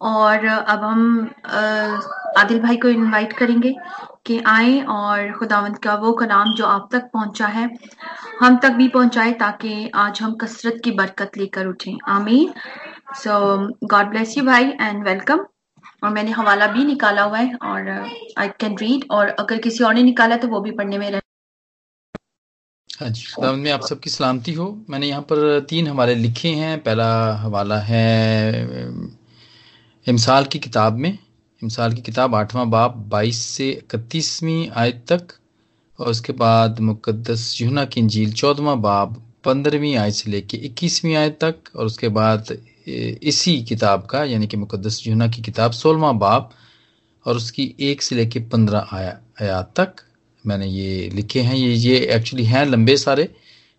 और अब हम आदिल भाई को इनवाइट करेंगे कि आए और खुदावंत का वो कलाम जो आप तक पहुँचा है, हम तक भी पहुँचाए ताकि आज हम कसरत की बरकत लेकर उठें। आमीन। सो गॉड ब्लेस यू भाई एंड वेलकम और मैंने हवाला भी निकाला हुआ है और आई कैन रीड और अगर किसी और ने निकाला तो वो भी पढ़ने में रहे हाँ जी खुदा में आप सबकी सलामती हो। मैंने यहाँ पर तीन हवाले लिखे हैं। पहला हवाला है इमसाल की किताब में, इमसाल की किताब आठवां बाप बाईस से इकतीसवीं आयत तक, और उसके बाद मुकदस यूना की इंजील चौदहवां बाप पंद्रहवीं आयत से लेके इक्कीसवीं आयत तक, और उसके बाद इसी किताब का, यानी कि मुकदस यूना की किताब सोलवा बाप और उसकी एक से लेके पंद्रह आया, आयात तक। मैंने ये लिखे हैं, ये ये एक्चुअली हैं लंबे सारे,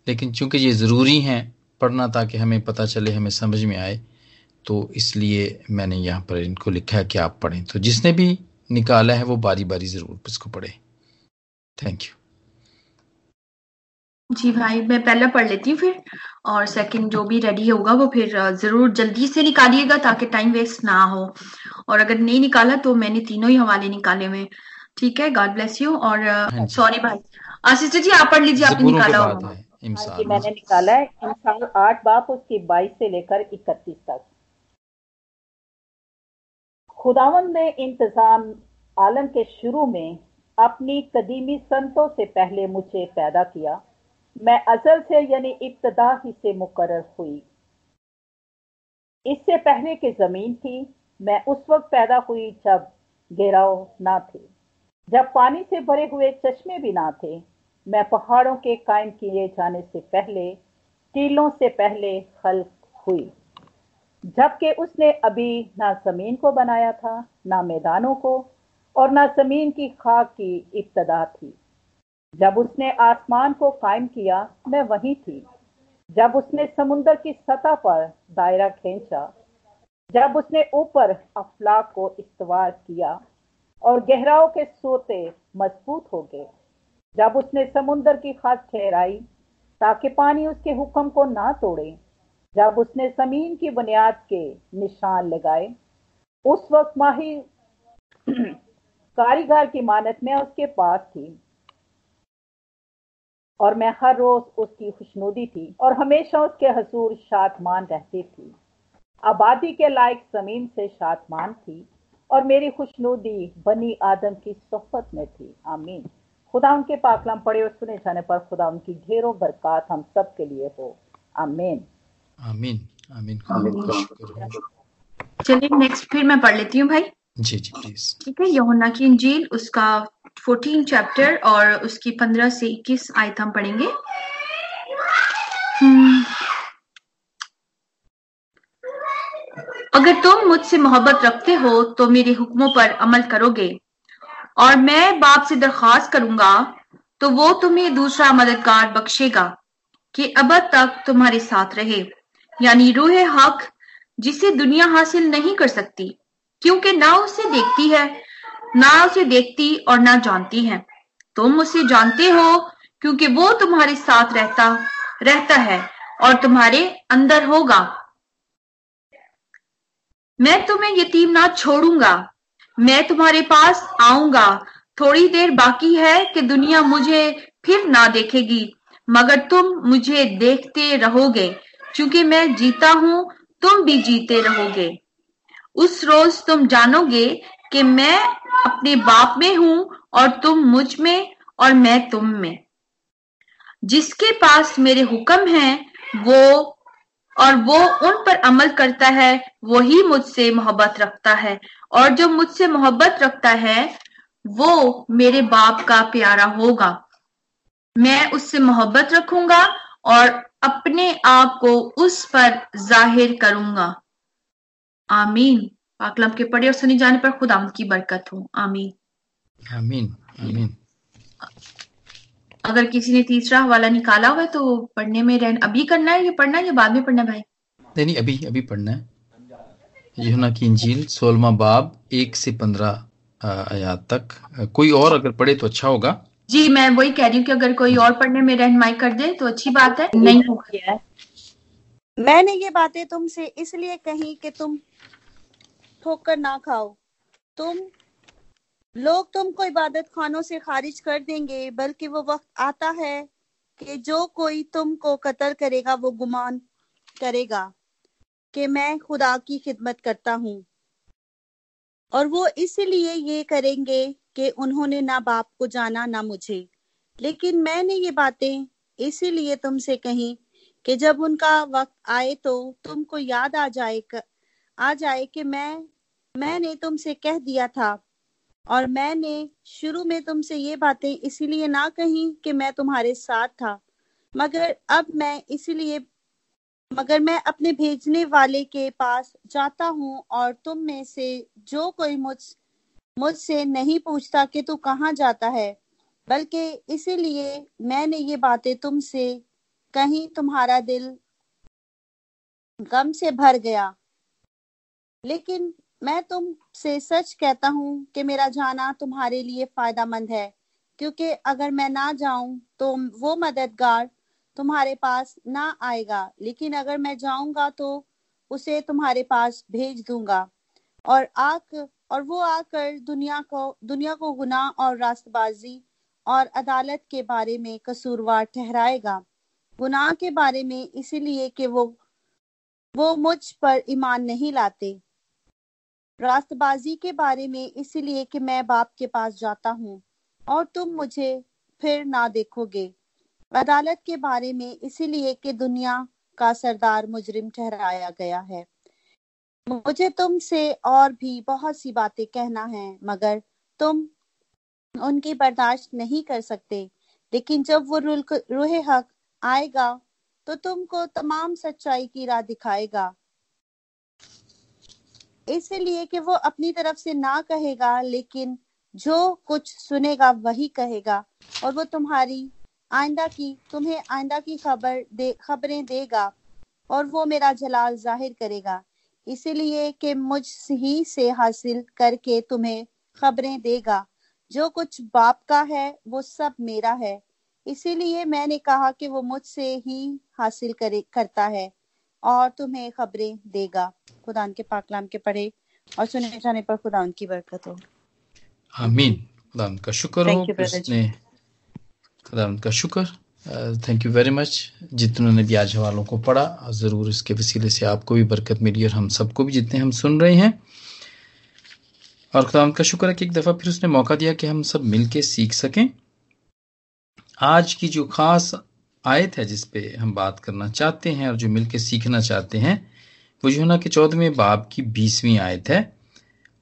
लेकिन चूँकि ये ज़रूरी हैं, पढ़ना ताकि हमें पता चले, हमें समझ में आए तो इसलिए मैंने यहाँ पर इनको लिखा है कि आप पढ़ें। तो जिसने भी निकाला है वो बारी बारी ज़रूर इसको पढ़े। थैंक यू जी भाई मैं पहला पढ़ लेती हूँ फिर और सेकंड जो भी रेडी होगा वो फिर ज़रूर जल्दी से निकालिएगा ताकि टाइम वेस्ट ना हो। और अगर नहीं निकाला तो मैंने तीनों ही हवाले निकाले हुए ठीक है? गॉड ब्लेस यू और सॉरी हाँ भाई। सिस्टर जी आप पढ़ लीजिए आपने निकाला होगा। हाँ मैंने निकाला है। इंसान आठ बाप उसकी बाईस से लेकर इकतीस तक। खुदावन ने इंतज़ाम आलम के शुरू में अपनी कदीमी संतों से पहले मुझे पैदा किया। मैं अजल से यानी इब्तदा ही से मुकर हुई। इससे पहले की ज़मीन थी, मैं उस वक्त पैदा हुई जब घेराव ना थे। जब पानी से भरे हुए चश्मे भी ना थे, मैं पहाड़ों के कायम किए जाने से पहले, टीलों से पहले खल हुई। जबकि उसने अभी ना ज़मीन को बनाया था, ना मैदानों को और ना ज़मीन की खाक की इब्तदा थी। जब उसने आसमान को कायम किया, मैं वहीं थी। जब उसने समुंदर की सतह पर दायरा खींचा, जब उसने ऊपर अफलाक को इस्तवार किया और गहराओं के सोते मज़बूत हो गए, जब उसने समुंदर की खाद ठहराई ताकि पानी उसके हुक्म को ना तोड़े जब उसने ज़मीन की बुनियाद के निशान लगाए, उस वक्त माही कारीगर की मानत में उसके पास थी। और मैं हर रोज उसकी खुशनुदी थी और हमेशा उसके हसूर शादमान रहती थी। आबादी के लायक ज़मीन से शातमान थी और मेरी खुशनुदी बनी आदम की सोहबत में थी। आमीन। खुदा उनके पाकलाम पड़े और सुने जाने पर खुदा उनकी ढेरों बरकत हम सब के लिए हो। आमीन। आमीन आमीन चलिए नेक्स्ट फिर मैं पढ़ लेती हूँ भाई। जी जी प्लीज़ ठीक है यमुना की इंजील उसका फोर्टीन चैप्टर और उसकी पंद्रह से इक्कीस आयत हम पढ़ेंगे। हम्म। अगर तुम मुझसे मोहब्बत रखते हो तो मेरे हुक्मों पर अमल करोगे। और मैं बाप से दरख्वास्त करूँगा तो वो तुम्हें दूसरा मददगार बख्शेगा कि अब तक तुम्हारे साथ रहे। यानी रूह हक, जिसे दुनिया हासिल नहीं कर सकती, क्योंकि ना उसे देखती है, ना उसे देखती और ना जानती है। तुम उसे जानते हो, क्योंकि वो तुम्हारे साथ रहता रहता है और तुम्हारे अंदर होगा। मैं तुम्हें यतीम ना छोड़ूँगा, मैं तुम्हारे पास आऊँगा। थोड़ी देर बाकी है कि दुनिया मुझे फिर ना देखेगी, मगर तुम मुझे देखते रहोगे। क्योंकि मैं जीता हूँ, तुम भी जीते रहोगे। उस रोज तुम जानोगे कि मैं अपने बाप में हूँ और तुम मुझमें और मैं तुम में। जिसके पास मेरे हुक्म हैं, वो और वो उन पर अमल करता है, वही मुझसे मोहब्बत रखता है। और जो मुझसे मोहब्बत रखता है, वो मेरे बाप का प्यारा होगा। मैं उससे मोहब्बत रखूँगा और अपने आप को उस पर ज़ाहिर करूँगा। आमीन। पाकलम के पढ़े और सुनी जाने पर खुदा की बरकत हो। आमीन। आमीन आमीन। अगर किसी ने तीसरा हवाला निकाला हुआ है तो पढ़ने में रहना अभी करना है या पढ़ना है या बाद में पढ़ना है भाई? नहीं नहीं अभी अभी पढ़ना है। यूना की इंजील सोलवा बाब एक से पंद्रह आयात तक। कोई और अगर पढ़े तो अच्छा होगा। जी मैं वही कह रही हूँ कि अगर कोई और पढ़ने में रहनमाई कर दे तो अच्छी बात है। नहीं होगा। मैंने ये बातें तुमसे इसलिए कही कि तुम ठोकर ना खाओ। तुम लोग तुमको इबादत खानों से खारिज कर देंगे बल्कि वो वक्त आता है कि जो कोई तुमको कत्ल करेगा वो गुमान करेगा कि मैं खुदा की खिदमत करता हूँ। और वो इसलिए ये करेंगे कि उन्होंने ना बाप को जाना, ना मुझे। लेकिन मैंने ये बातें इसीलिए तुमसे कही कि जब उनका वक्त आए तो तुमको याद आ जाए आ जाए कि मैं, मैंने तुमसे कह दिया था। और मैंने शुरू में तुमसे ये बातें इसीलिए ना कही कि मैं तुम्हारे साथ था। मगर अब मैं इसीलिए, मगर मैं अपने भेजने वाले के पास जाता हूँ और तुम में से जो कोई मुझ मुझसे नहीं पूछता कि तू कहाँ जाता है, बल्कि इसीलिए मैंने ये बातें तुमसे कहीं तुम्हारा दिल गम से भर गया। लेकिन मैं तुमसे सच कहता हूँ कि मेरा जाना तुम्हारे लिए फ़ायदा मंद है, क्योंकि अगर मैं ना जाऊँ तो वो मददगार तुम्हारे पास ना आएगा, लेकिन अगर मैं जाऊँगा तो उसे तुम्हारे पास भेज दूँगा। और आक और वो आकर दुनिया को दुनिया को गुनाह और रास्तबाजी और अदालत के बारे में कसूरवार ठहराएगा। गुनाह के बारे में इसीलिए कि वो वो मुझ पर ईमान नहीं लाते। रास्तबाजी के बारे में इसीलिए कि मैं बाप के पास जाता हूँ और तुम मुझे फिर ना देखोगे। अदालत के बारे में इसीलिए कि दुनिया का सरदार मुजरिम ठहराया गया है। मुझे तुमसे और भी बहुत सी बातें कहना है, मगर तुम उनकी बर्दाश्त नहीं कर सकते। लेकिन जब वो रूह हक आएगा तो तुमको तमाम सच्चाई की राह दिखाएगा। इसलिए कि वो अपनी तरफ़ से ना कहेगा, लेकिन जो कुछ सुनेगा वही कहेगा, और वो तुम्हारी आइंदा की, तुम्हें आइंदा की खबर दे, खबरें देगा, और वो मेरा जलाल ज़ाहिर करेगा। इसीलिए कि मुझ ही से हासिल करके तुम्हें खबरें देगा। जो कुछ बाप का है वो सब मेरा है। इसीलिए मैंने कहा कि वो मुझसे ही हासिल करे करता है और तुम्हें खबरें देगा। खुदा के पाकलाम के पढ़े और सुने जाने पर खुदा उनकी बरकत हो। आमीन। खुदा उनका शुक्र हो उसने खुदा उनका शुक्र। थैंक यू वेरी मच जितनों भी आज हवालों को पढ़ा ज़रूर इसके वसीले से आपको भी बरकत मिली और हम सबको भी जितने हम सुन रहे हैं। और खुदा का शुक्र है कि एक दफ़ा फिर उसने मौका दिया कि हम सब मिल के सीख सकें। आज की जो खास आयत है जिस पे हम बात करना चाहते हैं और जो मिलकर सीखना चाहते हैं, वो यूना के चौदहवें बाब की बीसवीं आयत है।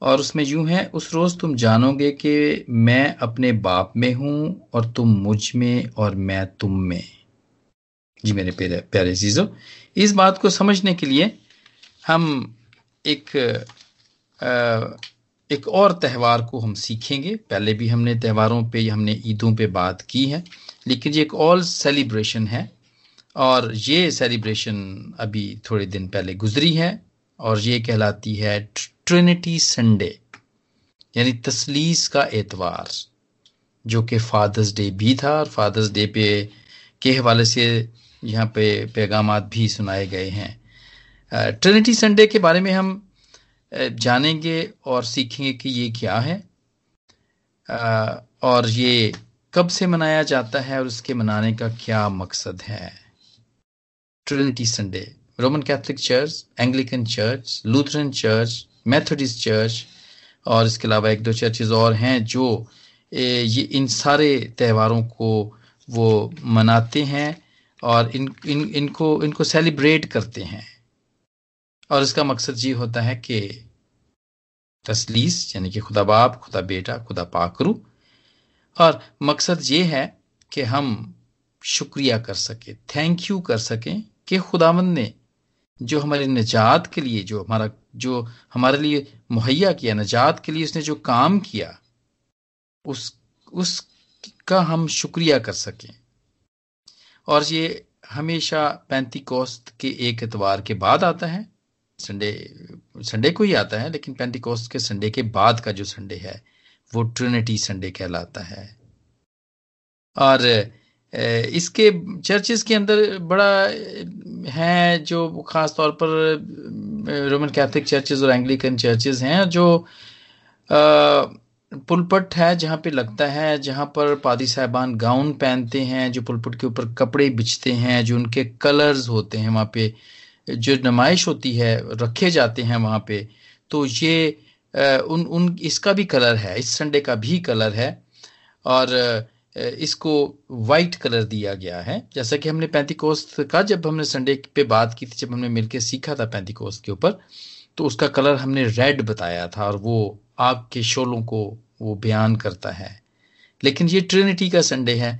और उसमें यूँ है, उस रोज तुम जानोगे कि मैं अपने बाप में हूँ और तुम मुझमें और मैं तुम में। जी मेरे प्यारे प्यारे चीज़ों इस बात को समझने के लिए हम एक एक और त्यौहार को हम सीखेंगे। पहले भी हमने त्यौहारों पे, हमने ईदों पे बात की है, लेकिन ये एक ऑल सेलिब्रेशन है और ये सेलिब्रेशन अभी थोड़े दिन पहले गुजरी है। और ये कहलाती है ट्रिनिटी संडे, यानी तसलीस का एतवार, जो कि फादर्स डे भी था और फादर्स डे पे, के हवाले से यहाँ पे पैगाम भी सुनाए गए हैं। ट्रिनिटी संडे के बारे में हम जानेंगे और सीखेंगे कि ये क्या है। और ये कब से मनाया जाता है और उसके मनाने का क्या मकसद है। Trinity Sunday. Roman Catholic church Anglican church Lutheran church Methodist church और इसके अलावा एक दो चर्चेज और हैं जो ये इन सारे त्योहारों को वो मनाते हैं और इन इन, इनको इनको सेलिब्रेट करते हैं। और इसका मकसद ये होता है कि तसलीस, यानी कि खुदा बाप, खुदा बेटा, खुदा पाकरू और मकसद ये है कि हम शुक्रिया कर सके थैंक यू कर सकें कि खुदावंद ने जो हमारी निजात के लिए, जो हमारा, जो हमारे लिए मुहैया किया, निजात के लिए उसने जो काम किया, उस उसका हम शुक्रिया कर सकें। और ये हमेशा पैंती कोस्त के एक एतवार के बाद आता है। संडे संडे को ही आता है, लेकिन पैंती कोस्त के संडे के बाद का जो संडे है, वो ट्रिनिटी संडे कहलाता है। और इसके चर्चेस के अंदर बड़ा है जो खास तौर पर रोमन कैथलिक चर्चेज और एंग्लिकन चर्चेज हैं, जो पुलपट है जहाँ पे लगता है, जहाँ पर पादी साहबान गाउन पहनते हैं, जो पुलपट के ऊपर कपड़े बिछते हैं, जो उनके कलर्स होते हैं वहाँ पे, जो नुमाइश होती है, रखे जाते हैं वहाँ पे। तो ये उन उन, इसका भी कलर है, इस संडे का भी कलर है। और इसको वाइट कलर दिया गया है। जैसा कि हमने पैंतीकोस्त का, जब हमने संडे पे बात की थी, जब हमने मिलकर सीखा था पैंतीकोस्त के ऊपर तो उसका कलर हमने रेड बताया था और वो आग के शोलों को वो बयान करता है। लेकिन ये ट्रिनिटी का संडे है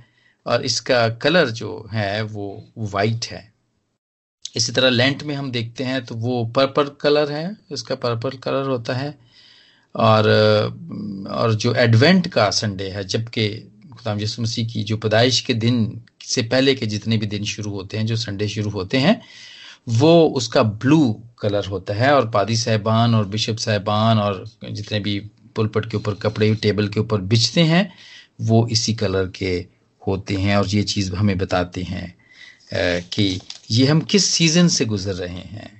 और इसका कलर जो है, वो वाइट है। इसी तरह लेंट में हम देखते हैं तो वो पर्पल कलर है, इसका पर्पल कलर होता है। और और जो एडवेंट का संडे है, जबकि खुदाम यसु मसीह की जो पैदाइश के दिन से पहले के जितने भी दिन शुरू होते हैं, जो संडे शुरू होते हैं, वो उसका ब्लू कलर होता है और पादी साहबान और बिशप साहबान और जितने भी पुलपट के ऊपर कपड़े, टेबल के ऊपर बिछते हैं, वो इसी कलर के होते हैं और ये चीज़ हमें बताते हैं कि ये हम किस सीज़न से गुजर रहे हैं।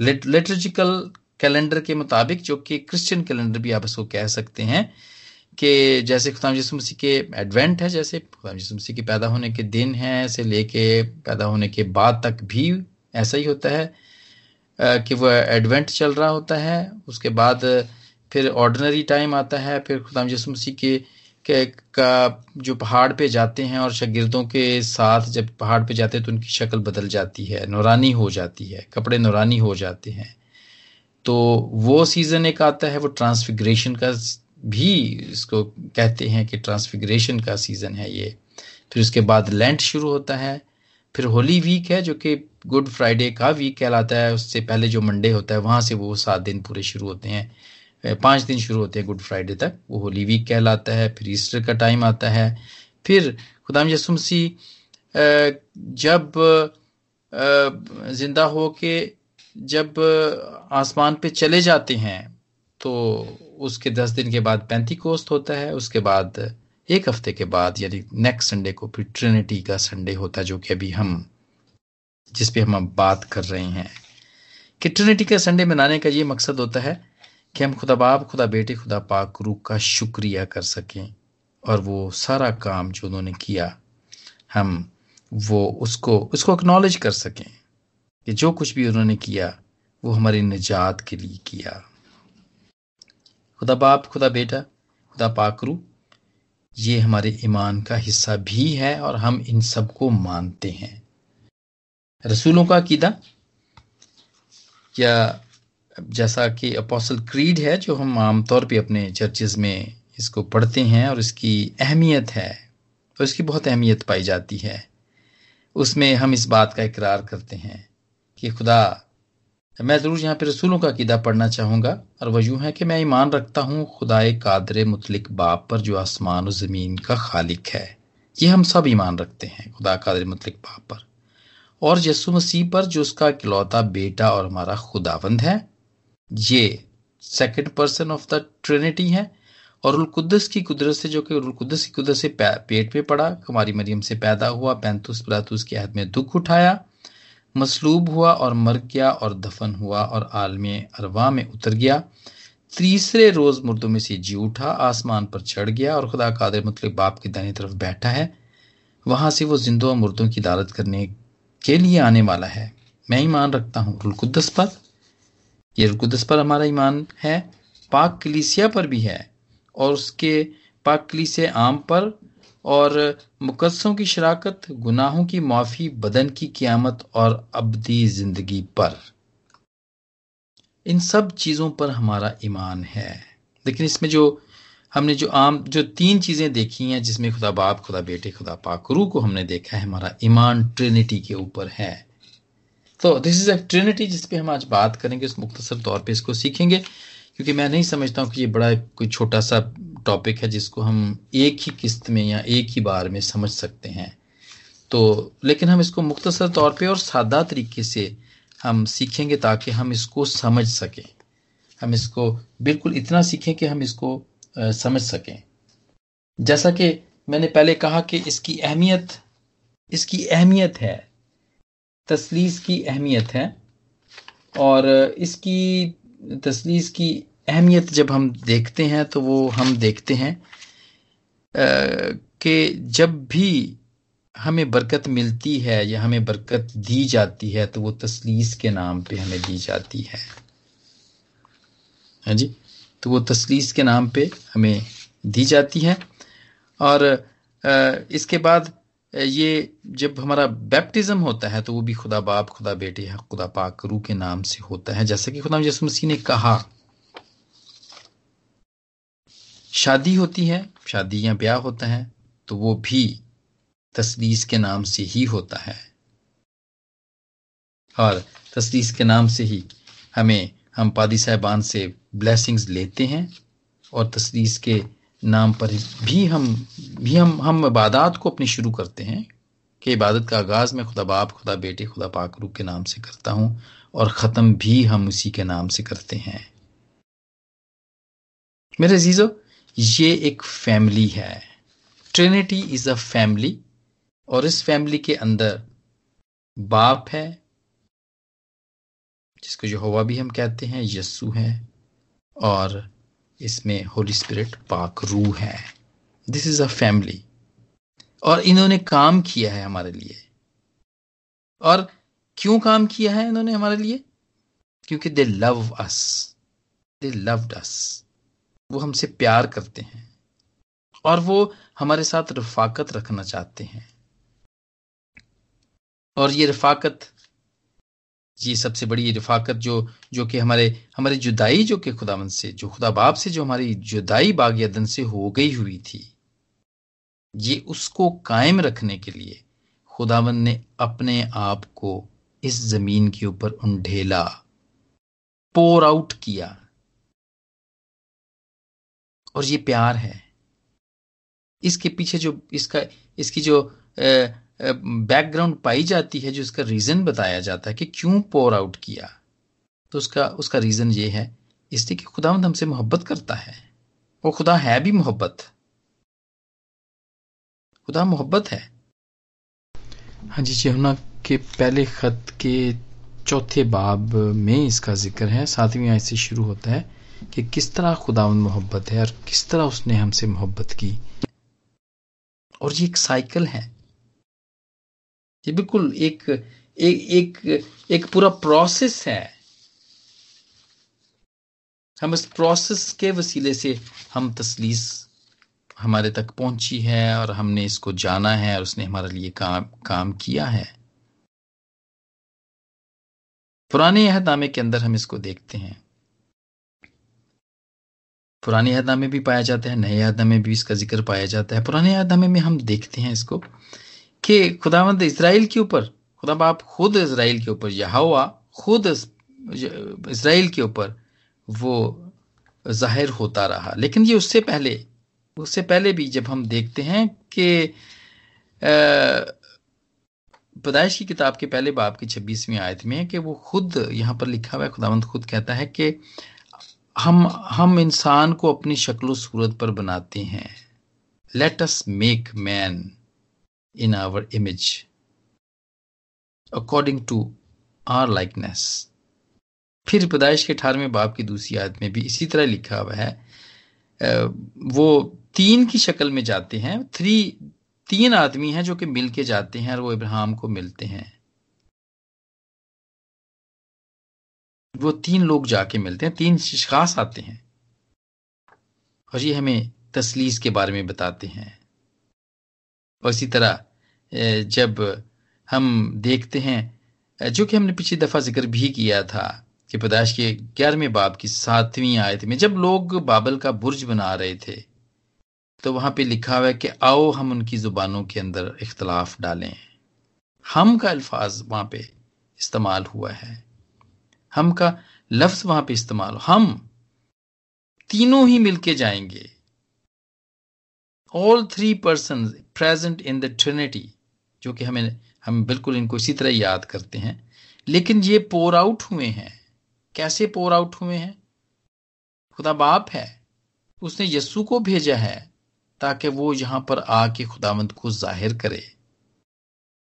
लिटर्जिकल कैलेंडर के मुताबिक, जो कि क्रिश्चियन कैलेंडर भी आप इसको कह सकते हैं कि जैसे खुदाम यसु मसीह के एडवेंट है, जैसे खुदाम यसु मसीह के पैदा होने के दिन हैं से लेके पैदा होने के बाद तक भी ऐसा ही होता है कि वह एडवेंट चल रहा होता है। उसके बाद फिर ऑर्डनरी टाइम आता है, फिर खुदाम यसु मसीह के के, का जो पहाड़ पे जाते हैं और शागिर्दों के साथ जब पहाड़ पे जाते हैं तो उनकी शक्ल बदल जाती है, नौरानी हो जाती है, कपड़े नौरानी हो जाते हैं। तो वो सीज़न एक आता है, वो ट्रांसफिग्रेशन का भी इसको कहते हैं कि ट्रांसफिग्रेशन का सीज़न है ये। फिर उसके बाद लेंट शुरू होता है। फिर होली वीक है, जो कि गुड फ्राइडे का वीक कहलाता है। उससे पहले जो मंडे होता है, वहाँ से वो सात दिन पूरे शुरू होते हैं। पाँच दिन शुरू होते हैं गुड फ्राइडे तक। वो होली वीक कहलाता है, फिर ईस्टर का टाइम आता है। फिर खुदाम यसुमसी जब ज़िंदा हो के जब आसमान पे चले जाते हैं तो उसके दस दिन के बाद पैंती कोस्त होता है, उसके बाद एक हफ़्ते के बाद, यानी नेक्स्ट संडे को फिर ट्रिनिटी का संडे होता है, जो कि अभी हम, जिस पे हम अब बात कर रहे हैं। कि ट्रिनिटी का संडे मनाने का ये मकसद होता है कि हम खुदा बाप, खुदा बेटे, खुदा पाक रू का शुक्रिया कर सकें, और वो सारा काम जो उन्होंने किया, हम वो उसको उसको एक्नॉलेज कर सकें कि जो कुछ भी उन्होंने किया, वो हमारी निजात के लिए किया। खुदा बाप, खुदा बेटा, खुदा पाकरू ये हमारे ईमान का हिस्सा भी है और हम इन सबको मानते हैं। रसूलों का कीदा या जैसा कि अपोसल क्रीड है, जो हम आमतौर पे अपने चर्चेज में इसको पढ़ते हैं और इसकी अहमियत है, और इसकी बहुत अहमियत पाई जाती है, उसमें हम इस बात का इकरार करते हैं कि खुदा मैं ज़रूर यहाँ पे रसूलों का कीदा पढ़ना चाहूँगा और वह यूँ है कि मैं ईमान रखता हूँ, खुदाए कादर मुतलिक बाप पर जो आसमान और ज़मीन का खालिक है। ये हम सब ईमान रखते हैं, खुदा कादर मुतलिक बाप पर। और यसु मसीह पर जो उसका इकलौता बेटा और हमारा खुदावंद है, ये second person of the Trinity है, और उलकुदस की कुदरत से जो कि उलकुदस की कुदरत से पेट पे पड़ा हमारी मरियम से पैदा हुआ, पैंतुस, पलातुस के हद में दुख उठाया मसलूब हुआ और मर गया और दफन हुआ और आलम अरवा में उतर गया। तीसरे रोज मुर्दों में से जी उठा, आसमान पर चढ़ गया और खुदा कादर मतलब बाप की दानी तरफ़ बैठा है। वहाँ से वो जिंदों और मुर्दों की अदालत करने के लिए आने वाला है। मैं ईमान रखता हूँ रुलकुदस पर। ये रुलकुदस पर हमारा ईमान है, पाक कलीसिया पर भी है और उसके पाक कलीसिया आम पर और मुकदसों की शराकत, गुनाहों की माफ़ी, बदन की क्यामत और अबदी ज़िंदगी पर। इन सब चीज़ों पर हमारा ईमान है। लेकिन इसमें जो हमने जो आम, जो तीन चीज़ें देखी हैं, जिसमें खुदा बाप, खुदा बेटे, खुदा पाकरू को हमने देखा है, हमारा ईमान ट्रिनिटी के ऊपर है। तो दिस इज़ अ ट्रिनिटी जिस पे हम आज बात करेंगे, उस मुख्तसर तौर पे इसको सीखेंगे। क्योंकि मैं नहीं समझता हूँ कि ये बड़ा कोई छोटा सा टॉपिक है जिसको हम एक ही किस्त में या एक ही बार में समझ सकते हैं। तो लेकिन हम इसको मुख्तसर तौर पे और सादा तरीके से हम सीखेंगे ताकि हम इसको समझ सकें। हम इसको बिल्कुल इतना सीखें कि हम इसको आ, समझ सकें। जैसा कि मैंने पहले कहा कि इसकी अहमियत इसकी अहमियत है तसलीस की अहमियत है और इसकी तसलीस की अहमियत जब हम देखते हैं तो वो हम देखते हैं कि जब भी हमें बरकत मिलती है या हमें बरकत दी जाती है तो वो तसलीस के नाम पे हमें दी जाती है। हाँ जी? तो वो तसलीस के नाम पे हमें दी जाती है। और इसके बाद ये जब हमारा बैप्टिज्म होता है तो वो भी खुदा बाप, खुदा बेटे या खुदा पाक रू के नाम से होता है। जैसा कि खुदा यसु मसीह ने कहा, शादी होती है, शादी या ब्याह होता है तो वो भी तस्लीस के नाम से ही होता है। और तस्लीस के नाम से ही हमें, हम पादी साहबान से ब्लेसिंग्स लेते हैं, और तस्लीस के नाम पर भी हम भी हम हम इबादत को अपनी शुरू करते हैं कि इबादत का आगाज़ मैं खुदा बाप, खुदा बेटे, खुदा पाकरू के नाम से करता हूँ और ख़त्म भी हम उसी के नाम से करते हैं। मेरे अजीजो, ये एक फैमिली है। ट्रिनिटी इज़ अ फैमिली और इस फैमिली के अंदर बाप है, जिसको यहोवा भी हम कहते हैं, यस्सु है और इसमें होली स्पिरिट पाक रू है। दिस इज़ अ फैमिली और इन्होंने काम किया है हमारे लिए। और क्यों काम किया है इन्होंने हमारे लिए? क्योंकि दे love us they loved us वो हमसे प्यार करते हैं। और वो हमारे साथ रफाकत रखना चाहते हैं। और ये रफाकत ये सबसे बड़ी रिफाकत जो जो कि हमारे हमारे जुदाई जो कि खुदावन से, जो खुदा बाप से, जो हमारी जुदाई बाग यदन से हो गई हुई थी, ये उसको कायम रखने के लिए खुदावन ने अपने आप को इस ज़मीन के ऊपर उंढेला पोर आउट किया। और ये प्यार है। इसके पीछे जो, इसका, इसकी जो बैकग्राउंड पाई जाती है जो इसका रीजन बताया जाता है कि क्यों पोर आउट किया। तो उसका उसका रीजन ये है इसलिए कि खुदावंद हमसे मोहब्बत करता है। वो खुदा है भी मोहब्बत। खुदा मोहब्बत है। हाँ जी यमुना के पहले खत के चौथे बाब में इसका ज़िक्र है। सातवीं आयत से शुरू होता है कि किस तरह खुदावंद मोहब्बत है और किस तरह उसने हमसे मोहब्बत की। और ये एक साइकिल है। ये बिल्कुल, एक एक एक एक पूरा प्रोसेस है। हम इस प्रोसेस के वसीले से हम तसलीस हमारे तक पहुँची है और हमने इसको जाना है और उसने हमारे लिए काम काम किया है। पुराने अहदनामे के अंदर हम इसको देखते हैं। पुराने अहदनामे भी पाया जाता है, नए अहदनामे भी इसका ज़िक्र पाया जाता है। पुराने अहदनामे में हम देखते हैं इसको। कि खुदावंद इसराइल के ऊपर, खुदा बाप खुद इसराइल के ऊपर, यहावा खुद इसराइल के ऊपर वो ज़ाहिर होता रहा। लेकिन ये उससे पहले उससे पहले भी जब हम देखते हैं कि पैदाइश की किताब के पहले बाप की छब्बीसवीं आयत में है कि वो खुद, यहाँ पर लिखा हुआ है खुदावंद खुद कहता है कि हम हम इंसान को अपनी शक्ल सूरत पर बनाते हैं। Let us make man in our image, according to our likeness. फिर पैदाइश के अठारहवें बाप की दूसरी आयत में भी इसी तरह लिखा हुआ है वो तीन की शक्ल में जाते हैं थ्री तीन आदमी हैं जो कि मिल के जाते हैं और वो इब्राहिम को मिलते हैं। वो तीन लोग जाके मिलते हैं, तीन खास आते हैं। और ये हमें तसलीस के बारे में बताते हैं। और इसी तरह जब हम देखते हैं जो कि हमने पिछली दफ़ा ज़िक्र भी किया था कि पदाश के ग्यारहवें बाब की सातवीं आयत में जब लोग बाबल का बुर्ज बना रहे थे तो वहाँ पे लिखा हुआ है कि आओ हम उनकी जुबानों के अंदर इख्तलाफ डालें। हम का अल्फाज वहाँ पे इस्तेमाल हुआ है। हम का लफ्ज वहाँ पे इस्तेमाल, हम तीनों ही मिलके जाएँगे। All three person present in the Trinity जो कि हमें, हम बिल्कुल इनको इसी तरह याद करते हैं, लेकिन ये पोर आउट हुए हैं। कैसे पोर आउट हुए हैं? खुदा बाप है। उसने यस्सु को भेजा है ताकि वो यहाँ पर आके खुदामंद को ज़ाहिर करे।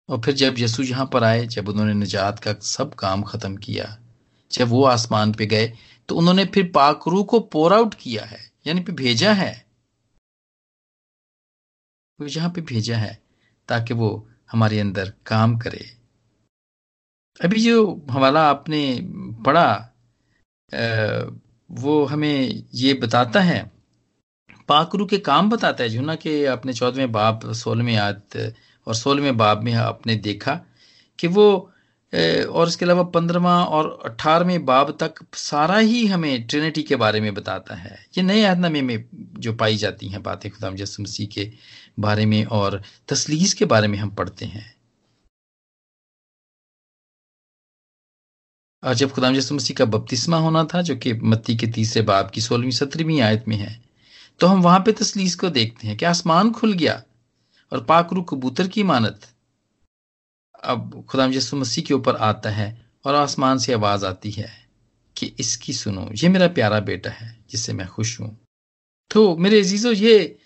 और फिर जब यसु यहाँ पर आए, जब उन्होंने निजात का सब काम खत्म किया, जब वो आसमान पे गए तो उन्होंने फिर पाकरू को पोर आउट किया है, यानी भेजा है। वो जहाँ पे भेजा है, ताकि वो हमारे अंदर काम करे। अभी जो हवाला आपने पढ़ा वो हमें ये बताता है, पाकरू के काम बताता है, जुना के अपने चौदहवें बाब सोलहवें आयत और सोलहवें बाब में आपने देखा कि वो और इसके अलावा पंद्रहवा और अठारहवें बाब तक सारा ही हमें ट्रिनिटी के बारे में बताता है। ये नए अहदनामे में जो पाई जाती हैं बातें खुदाम यसु मसीह के बारे में और तसलीस के बारे में हम पढ़ते हैं। और जब खुदाम यसु मसीह का बपतिस्मा होना था, जो कि मत्ती के तीसरे बाब की सोलहवीं, सत्रहवीं आयत में है तो हम वहाँ पे तसलीस को देखते हैं कि आसमान खुल गया और पाकरू कबूतर की मानत अब खुदाम यसु मसीह के ऊपर आता है और आसमान से आवाज़ आती है कि इसकी सुनो, ये मेरा प्यारा बेटा है, जिससे मैं खुश हूँ। तो मेरे अजीजों, ये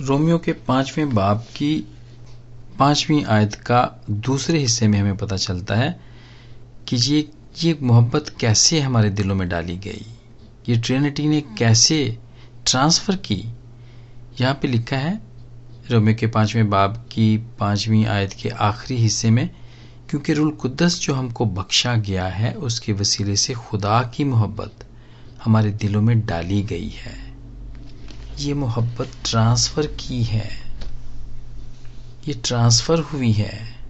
रोमियो के पाँचवें बाब की पांचवी आयत का दूसरे हिस्से में हमें पता चलता है कि ये ये मोहब्बत कैसे हमारे दिलों में डाली गई? ये ट्रिनिटी ने कैसे ट्रांसफ़र की? यहाँ पे लिखा है रोमियो के पाँचवें बाब की पांचवी आयत के आखिरी हिस्से में, क्योंकि रुल कुद्दस जो हमको बख्शा गया है, उसके वसीले से खुदा की मोहब्बत हमारे दिलों में डाली गई है। ये मोहब्बत ट्रांसफ़र की है। ये ट्रांसफ़र हुई है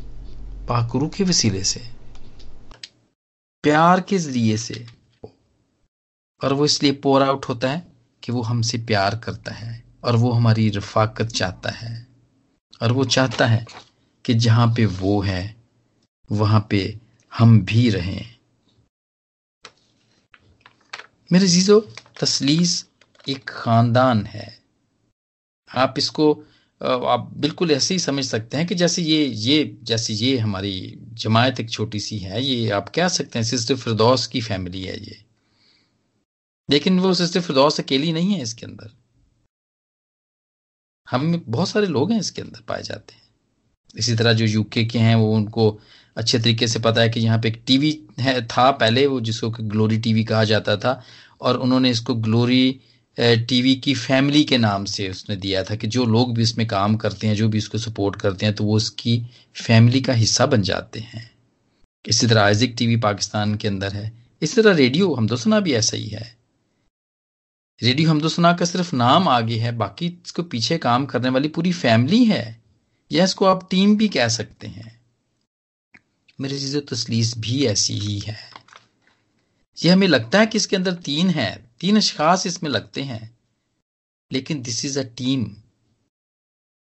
पाकरू के वसीले से, प्यार के ज़रिए से। और वो इसलिए पोर आउट होता है कि वो हमसे प्यार करता है और वो हमारी रफाकत चाहता है। और वो चाहता है कि जहाँ पे वो है, वहाँ पे हम भी रहें। मेरे जीजो तसलीस एक खानदान है। आप इसको आप बिल्कुल ऐसे ही समझ सकते हैं कि जैसे ये ये, जैसे ये हमारी जमायत एक छोटी सी है, ये आप कह सकते हैं सिस्टर फिरदौस की फैमिली है ये। लेकिन वो सिस्टर फिरदौस अकेली नहीं है इसके अंदर। हम बहुत सारे लोग हैं इसके अंदर पाए जाते हैं। इसी तरह जो यूके के हैं, वो उनको अच्छे तरीके से पता है कि यहाँ पे एक टीवी है, था पहले वो जिसको ग्लोरी टीवी कहा जाता था, और उन्होंने इसको ग्लोरी टीवी की फैमिली के नाम से उसने दिया था कि जो लोग भी इसमें काम करते हैं, जो भी इसको सपोर्ट करते हैं तो वो उसकी फैमिली का हिस्सा बन जाते हैं। इसी तरह आइजिक टीवी पाकिस्तान के अंदर है। इसी तरह रेडियो हमदोसना भी ऐसा ही है। रेडियो हमदोसना का सिर्फ़ नाम आगे है, बाकी इसको पीछे काम करने वाली पूरी फैमिली है। या इसको आप टीम भी कह सकते हैं। मेरी चीज़ों तसलीस भी ऐसी ही है। ये हमें लगता है कि इसके अंदर तीन है तीन अशखास इसमें लगते हैं। लेकिन दिस इज़ अ टीम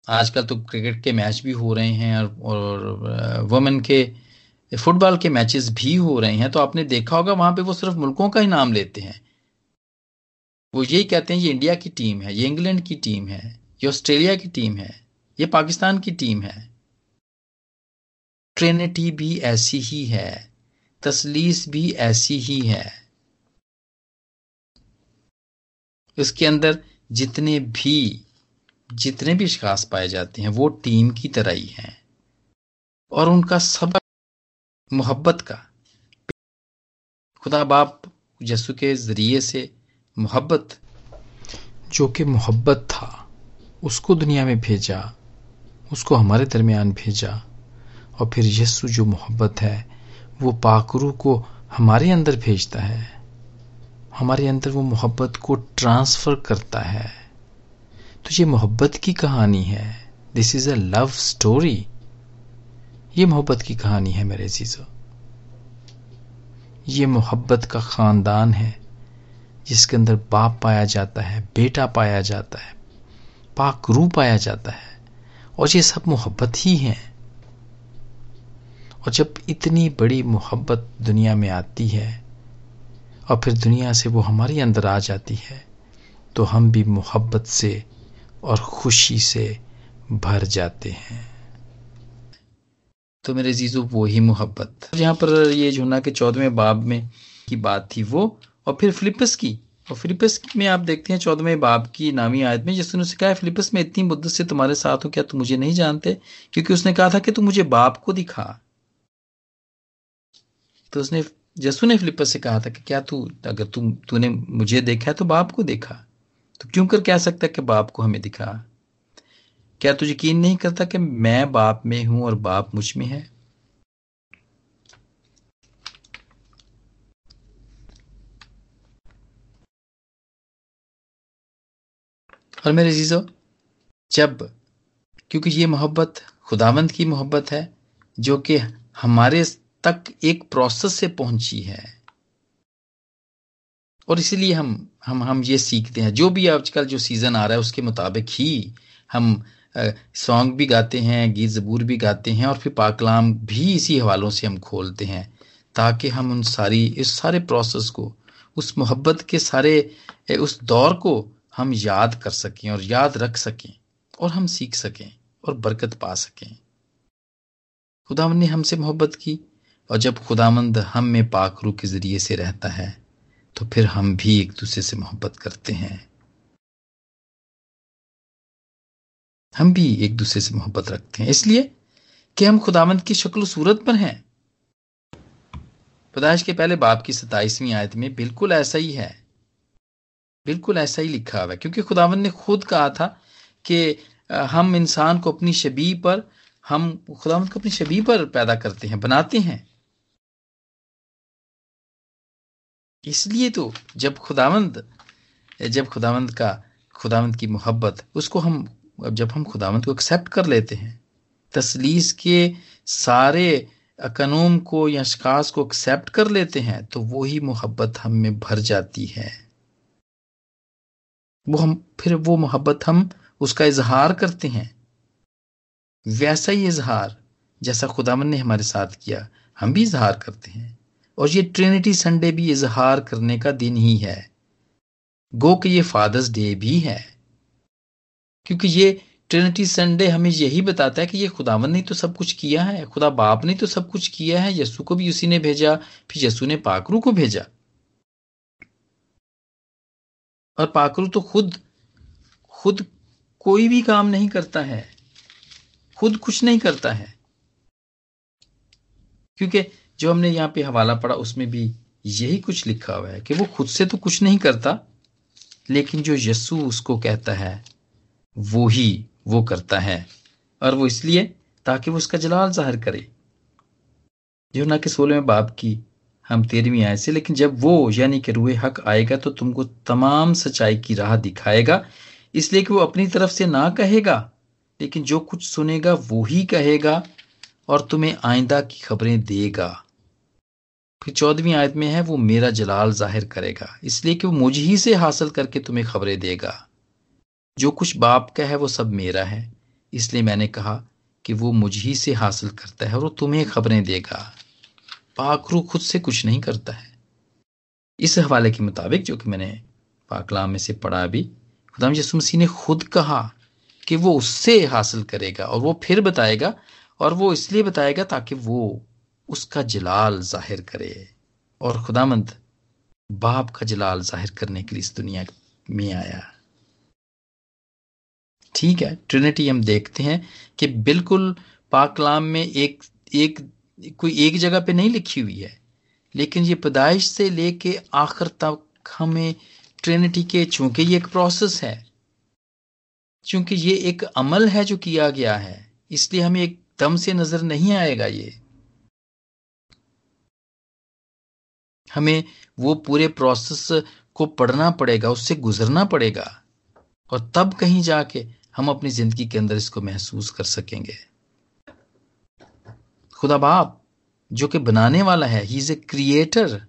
आजकल तो क्रिकेट के मैच भी हो रहे हैं और, और वुमेन के फुटबॉल के मैचेस भी हो रहे हैं। तो आपने देखा होगा वहाँ पे वो सिर्फ़ मुल्कों का ही नाम लेते हैं। वो यही कहते हैं ये इंडिया की टीम है ये इंग्लैंड की टीम है ये ऑस्ट्रेलिया की टीम है ये पाकिस्तान की टीम है। ट्रेनिटी भी ऐसी ही है। तसलीस भी ऐसी ही है। इसके अंदर जितने भी जितने भी शिकास पाए जाते हैं, वो टीम की तरह ही हैं। और उनका सबक, मोहब्बत का। खुदा बाप यसु के ज़रिए से मोहब्बत, जो कि मोहब्बत था, उसको दुनिया में भेजा, उसको हमारे दरमियान भेजा, और फिर यस्सु जो मोहब्बत है वो पाकरू को हमारे अंदर भेजता है। हमारे अंदर वो मोहब्बत को ट्रांसफ़र करता है। तो ये मोहब्बत की कहानी है। This is a love story ये मोहब्बत की कहानी है मेरे चीज़ों ये मोहब्बत का खानदान है, जिसके अंदर बाप पाया जाता है, बेटा पाया जाता है पाक रू पाया जाता है। और ये सब मोहब्बत ही है। और जब इतनी बड़ी मोहब्बत दुनिया में आती है और फिर दुनिया से वो हमारे अंदर आ जाती है तो हम भी मोहब्बत से और खुशी से भर जाते हैं। तो मेरे जीजू, वो ही मोहब्बत। जहाँ पर ये जुना के चौदहवें बाब में की बात थी वो, और फिर फिलिपस की। और फिलिपस में आप देखते हैं चौदहवें बाब की नामी आयत में, जिसने उसने कहा, फिलिपस, में इतनी मुद्दत से तुम्हारे साथ हो, क्या तुम मुझे नहीं जानते? क्योंकि उसने कहा था कि तुम मुझे बाप को दिखा। तो उसने जसू ने फिलिपस से कहा था कि क्या तू, अगर तू, तूने मुझे देखा है तो बाप को देखा। तो क्यों कर कह सकता है कि बाप को हमें दिखा? क्या तू यकीन नहीं करता कि मैं बाप में हूँ और बाप मुझमें है? और मेरे जीजो जब, क्योंकि ये मोहब्बत, खुदावंत की मोहब्बत है, जो कि हमारे तक एक प्रोसेस से पहुँची है। और इसीलिए हम हम हम ये सीखते हैं। जो भी आजकल जो सीज़न आ रहा है, उसके मुताबिक ही हम सॉन्ग भी गाते हैं, गीत जबूर भी गाते हैं और फिर पाकलाम भी इसी हवालों से हम खोलते हैं, ताकि हम उन सारी, इस सारे प्रोसेस को, उस मोहब्बत के सारे उस दौर को हम याद कर सकें और याद रख सकें और हम सीख सकें और बरकत पा सकें। खुदा ने हमसे मोहब्बत की। और जब खुदामंद हम में पाकरू के ज़रिए से रहता है तो फिर हम भी एक दूसरे से मोहब्बत करते हैं। हम भी एक दूसरे से मोहब्बत रखते हैं। इसलिए कि हम खुदामंद की शक्ल सूरत पर हैं। पदाश के पहले बाप की सताइसवीं आयत में बिल्कुल ऐसा ही है। बिल्कुल ऐसा ही लिखा हुआ है, क्योंकि खुदावंद ने खुद कहा था कि हम इंसान को अपनी शबी पर, हम खुदावंद को अपनी शबी पर पैदा करते हैं, बनाते हैं। इसलिए तो जब खुदावंद जब खुदावंद का, खुदावंद की मोहब्बत, उसको हम जब हम खुदावंद को एक्सेप्ट कर लेते हैं, तसलीस के सारे कानून को या शिकास को एक्सेप्ट कर लेते हैं तो वही मोहब्बत हम में भर जाती है। वो हम, फिर वो मोहब्बत हम उसका इजहार करते हैं। वैसा ही इजहार, जैसा खुदावन ने हमारे साथ किया, हम भी इजहार करते हैं। और ये ट्रिनिटी संडे भी इजहार करने का दिन ही है। गो कि ये फादर्स डे भी है। क्योंकि ये ट्रिनिटी संडे हमें यही बताता है कि ये खुदावन ने तो सब कुछ किया है, खुदा बाप ने तो सब कुछ किया है यसु को भी उसी ने भेजा, फिर यसु ने पाकरू को भेजा। और पाकरू तो खुद खुद कोई भी काम नहीं करता है, खुद कुछ नहीं करता है। क्योंकि जो हमने यहाँ पे हवाला पढ़ा, उसमें भी यही कुछ लिखा हुआ है कि वो खुद से तो कुछ नहीं करता, लेकिन जो यस्सु उसको कहता है, वो ही वो करता है। और वो इसलिए ताकि वो उसका जलाल ज़ाहिर करे। जो ना कि सोलहवें बाप की हम तेरहवीं आए से, लेकिन जब वो, यानी कि रूए हक आएगा तो तुमको तमाम सच्चाई की राह दिखाएगा। इसलिए कि वो अपनी तरफ़ से ना कहेगा, लेकिन जो कुछ सुनेगा, वो ही कहेगा और तुम्हें आइंदा की खबरें देगा। फिर चौदहवीं आयत में है, वो मेरा जलाल ज़ाहिर करेगा, इसलिए कि वो मुझ ही से हासिल करके तुम्हें खबरें देगा। जो कुछ बाप का है, वो सब मेरा है, इसलिए मैंने कहा कि वो मुझ ही से हासिल करता है और वो तुम्हें खबरें देगा। पाखरू खुद से कुछ नहीं करता है। इस हवाले के मुताबिक, जो कि मैंने पाकलाम में से पढ़ा अभी खुदाम यसु मसीह ने खुद कहा कि वो उससे हासिल करेगा और वो फिर बताएगा और वो इसलिए बताएगा ताकि वो उसका जलाल ज़ाहिर करे और खुदामंद बाप का जलाल ज़ाहिर करने के लिए इस दुनिया में आया। ठीक है, ट्रिनिटी हम देखते हैं कि बिल्कुल पाकलाम में एक एक, कोई एक जगह पे नहीं लिखी हुई है, लेकिन ये पैदाइश से लेके आखिर तक हमें ट्रिनिटी के, चूँकि ये एक प्रोसेस है, चूँकि ये एक अमल है जो किया गया है, इसलिए हमें एक दम से नज़र नहीं आएगा ये। हमें वो पूरे प्रोसेस को पढ़ना पड़ेगा, उससे गुजरना पड़ेगा। और तब कहीं जाके हम अपनी ज़िंदगी के अंदर इसको महसूस कर सकेंगे। खुदा बाप, जो कि बनाने वाला है ही इज़ ए क्रिएटर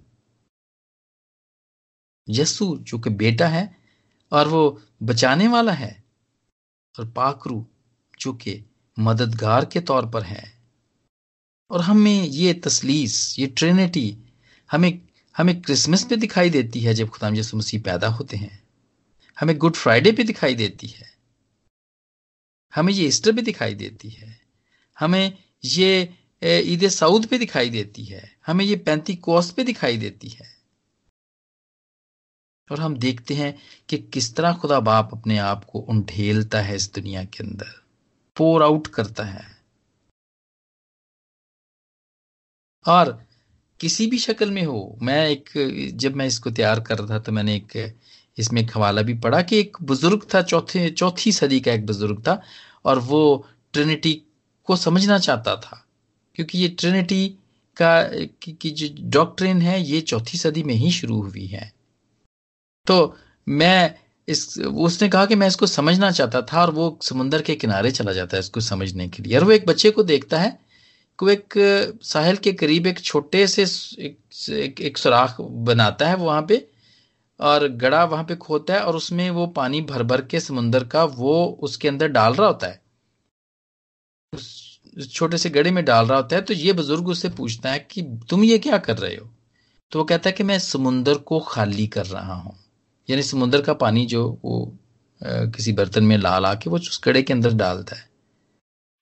यस्सु, जो कि बेटा है, और वो बचाने वाला है। और पाकरू जो कि मददगार के तौर पर है। और हमें ये तसलीस, ये ट्रिनिटी, हमें हमें क्रिसमस पे दिखाई देती है जब खुदाम यसु मसीह पैदा होते हैं। हमें गुड फ्राइडे पे दिखाई देती है। हमें ये ईस्टर पे दिखाई देती है। हमें ये ईद सऊद पे दिखाई देती है। हमें ये पैंती कोस पे दिखाई देती है। और हम देखते हैं कि किस तरह खुदा बाप अपने आप को उंढेलता है इस दुनिया के अंदर। पोर आउट करता है। और किसी भी शक्ल में हो। मैं एक जब मैं इसको तैयार कर रहा था तो मैंने एक इसमें एक हवाला भी पढ़ा कि एक बुज़ुर्ग था चौथे चौथी सदी का एक बुज़ुर्ग था और वो ट्रिनिटी को समझना चाहता था। क्योंकि ये ट्रिनिटी का की, की जो डॉक्ट्रिन है ये चौथी सदी में ही शुरू हुई है। तो मैं इस उसने कहा कि मैं इसको समझना चाहता था और वो समुंदर के किनारे चला जाता है इसको समझने के लिए। और वो एक बच्चे को देखता है कि एक साहिल के करीब एक छोटे से एक, एक, एक सुराख बनाता है वहाँ पे और गड़ा वहाँ पे खोता है और उसमें वो पानी भर भर के समुंदर का वो उसके अंदर डाल रहा होता है। छोटे से गड़े में डाल रहा होता है तो ये बुज़ुर्ग उससे पूछता है कि तुम ये क्या कर रहे हो? तो वो कहता है कि मैं समुंदर को खाली कर रहा हूँ। यानी समुंदर का पानी जो वो आ, किसी बर्तन में ला ला के वो उस कड़े के अंदर डालता है।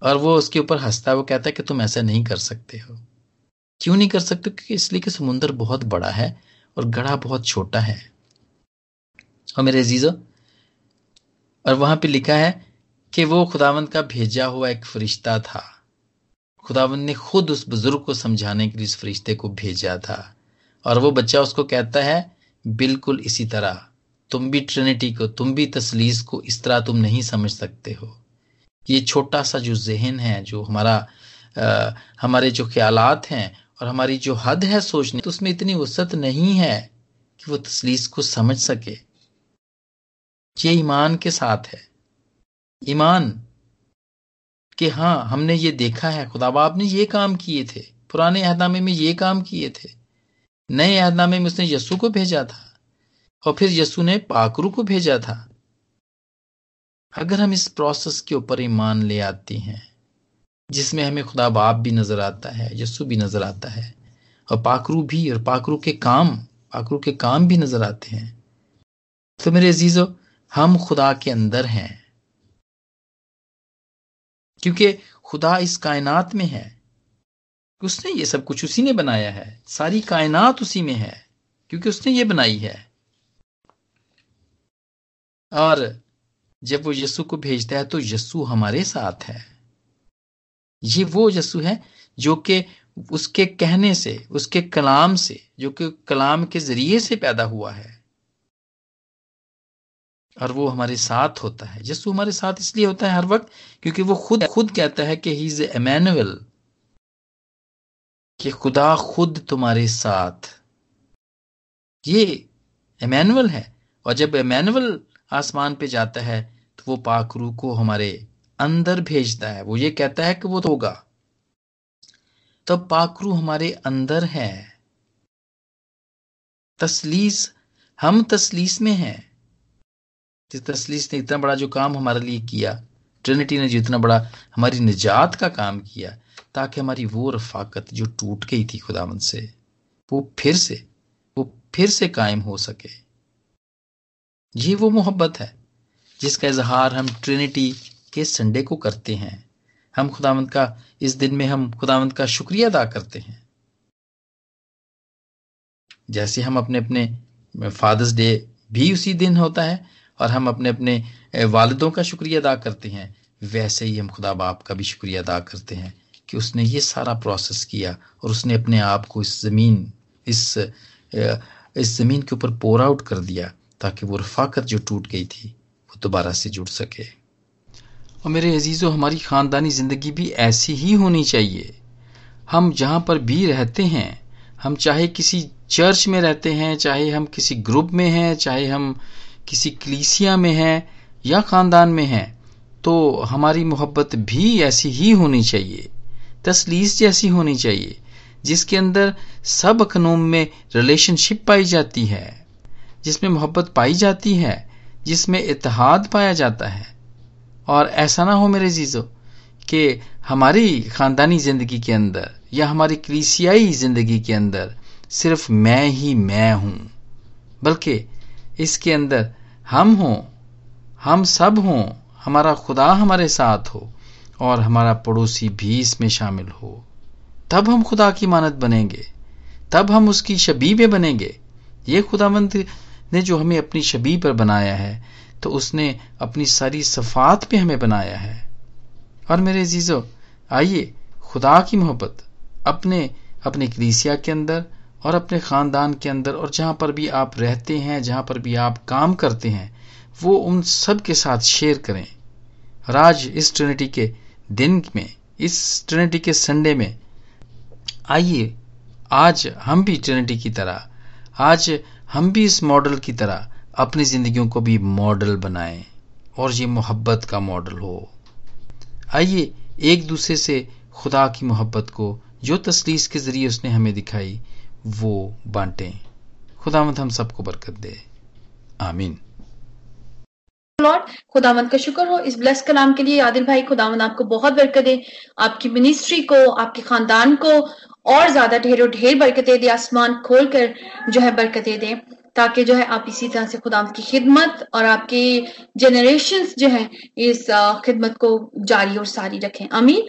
और वो उसके ऊपर हंसता है, वो कहता है कि तुम ऐसा नहीं कर सकते हो। क्यों नहीं कर सकते? क्योंकि इसलिए कि समुंदर बहुत बड़ा है और गढ़ा बहुत छोटा है। और मेरे अजीजो, और वहाँ पे लिखा है कि वो खुदावंत का भेजा हुआ एक फरिश्ता था। खुदावंत ने खुद उस बुज़ुर्ग को समझाने के लिए उस फरिश्ते को भेजा था। और वो बच्चा उसको कहता है, बिल्कुल इसी तरह, तुम भी ट्रिनिटी को, तुम भी तसलीस को इस तरह तुम नहीं समझ सकते हो। ये छोटा सा जो जहन है जो हमारा आ, हमारे जो ख्यालात हैं और हमारी जो हद है सोचने तो उसमें इतनी वसत नहीं है कि वो तसलीस को समझ सके। ये ईमान के साथ है। ईमान कि हाँ हमने ये देखा है खुदा बाप ने ये काम किए थे पुराने अहदनामे में ये काम किए थे नए अहदनामे में उसने यसु को भेजा था और फिर यसु ने पाकरू को भेजा था। अगर हम इस प्रोसेस के ऊपर ईमान ले आते हैं, जिसमें हमें खुदा बाप भी नज़र आता है यस्सु भी नज़र आता है, और पाकरू भी और पाकरू के काम पाकरू के काम भी नज़र आते हैं तो मेरे अजीजों, हम खुदा के अंदर हैं। क्योंकि खुदा इस कायनात में है। उसने ये सब कुछ उसी ने बनाया है। सारी कायनात उसी में है, क्योंकि उसने ये बनाई है। और जब वो यस्सु को भेजता है तो यस्सु हमारे साथ है। ये वो यस्सु है जो कि उसके कहने से, उसके कलाम से, जो कि कलाम के ज़रिए से पैदा हुआ है। और वो हमारे साथ होता है। यस्सु हमारे साथ इसलिए होता है हर वक्त, क्योंकि वो खुद खुद कहता है कि ही इज़ एमैनुअल कि खुदा खुद तुम्हारे साथ। ये एमैनुअल है। और जब एमैनुअल आसमान पे जाता है तो वो पाखरू को हमारे अंदर भेजता है। वो ये कहता है कि वो तो होगा। तो पाखरू हमारे अंदर है। तसलीस, हम तसलीस में हैं। तसलीस ने इतना बड़ा जो काम हमारे लिए किया, ट्रिनिटी ने जो इतना बड़ा हमारी निजात का काम किया, ताकि हमारी वो रफाकत जो टूट गई थी खुदावंत से, वो फिर से, वो फिर से कायम हो सके। ये वो मोहब्बत है, जिसका इजहार हम ट्रिनिटी के संडे को करते हैं। हम खुदावंत का, इस दिन में हम खुदावंत का शुक्रिया अदा करते हैं। जैसे हम अपने अपने फादर्स डे भी उसी दिन होता है, और हम अपने अपने वालदों का शुक्रिया अदा करते हैं, वैसे ही हम खुदा बाप का भी शुक्रिया अदा करते हैं कि उसने ये सारा प्रोसेस किया, और उसने अपने आप को इस ज़मीन, इस इस ज़मीन के ऊपर पोर आउट कर दिया। ताकि वो रफाकत जो टूट गई थी, वो दोबारा से जुड़ सके। और मेरे अजीज़ों हमारी ख़ानदानी ज़िंदगी भी ऐसी ही होनी चाहिए। हम जहाँ पर भी रहते हैं, हम चाहे किसी चर्च में रहते हैं, चाहे हम किसी ग्रुप में हैं, चाहे हम किसी कलीसिया में हैं या ख़ानदान में हैं तो हमारी मोहब्बत भी ऐसी ही होनी चाहिए, तसलीस जैसी होनी चाहिए, जिसके अंदर सब खनूम में रिलेशनशिप पाई जाती है। जिसमें मोहब्बत पाई जाती है, जिसमें इतिहाद पाया जाता है। और ऐसा ना हो मेरे जीजो, कि हमारी खानदानी ज़िंदगी के अंदर या हमारी क्रीसियाई ज़िंदगी के अंदर सिर्फ़ मैं ही मैं हूँ, बल्कि इसके अंदर हम हों, हम सब हों, हमारा खुदा हमारे साथ हो, और हमारा पड़ोसी भी इसमें शामिल हो। तब हम खुदा की मानत बनेंगे, तब हम उसकी शबी में बनेंगे। ये खुदावंत ने जो हमें अपनी शबी पर बनाया है तो उसने अपनी सारी सफात पे हमें बनाया है। और मेरे जीजो आइए खुदा की मोहब्बत, अपने, अपनी कलीसिया के अंदर और अपने ख़ानदान के अंदर और जहाँ पर भी आप रहते हैं, जहाँ पर भी आप काम करते हैं, वो उन सब के साथ शेयर करें। और आज इस ट्रिनिटी के दिन में, इस ट्रिनिटी के संडे में, आइए, आज हम भी ट्रिनिटी की तरह, आज हम भी इस मॉडल की तरह अपनी जिंदगियों को भी मॉडल बनाएँ और ये मोहब्बत का मॉडल हो। आइए एक दूसरे से खुदा की मोहब्बत को जो तसलीस के ज़रिए उसने हमें दिखाई, वो बांटें। खुदामद हम सबको बरकत दे। आमीन। लॉर्ड खुदावंत का शुक्र हो। इस ब्लेस कलाम के लिए आदिल भाई खुदावंत आपको बहुत बरकत दे। आपकी मिनिस्ट्री को, आपके खानदान को और ज़्यादा ढेरों ढेर बरकतें दे, आसमान खोल कर जो है बरकतें दे, ताकि जो है आप इसी तरह से खुदा की खिदमत और आपकी जनरेशन जो है इस खिदमत को जारी और सारी रखें। अमीन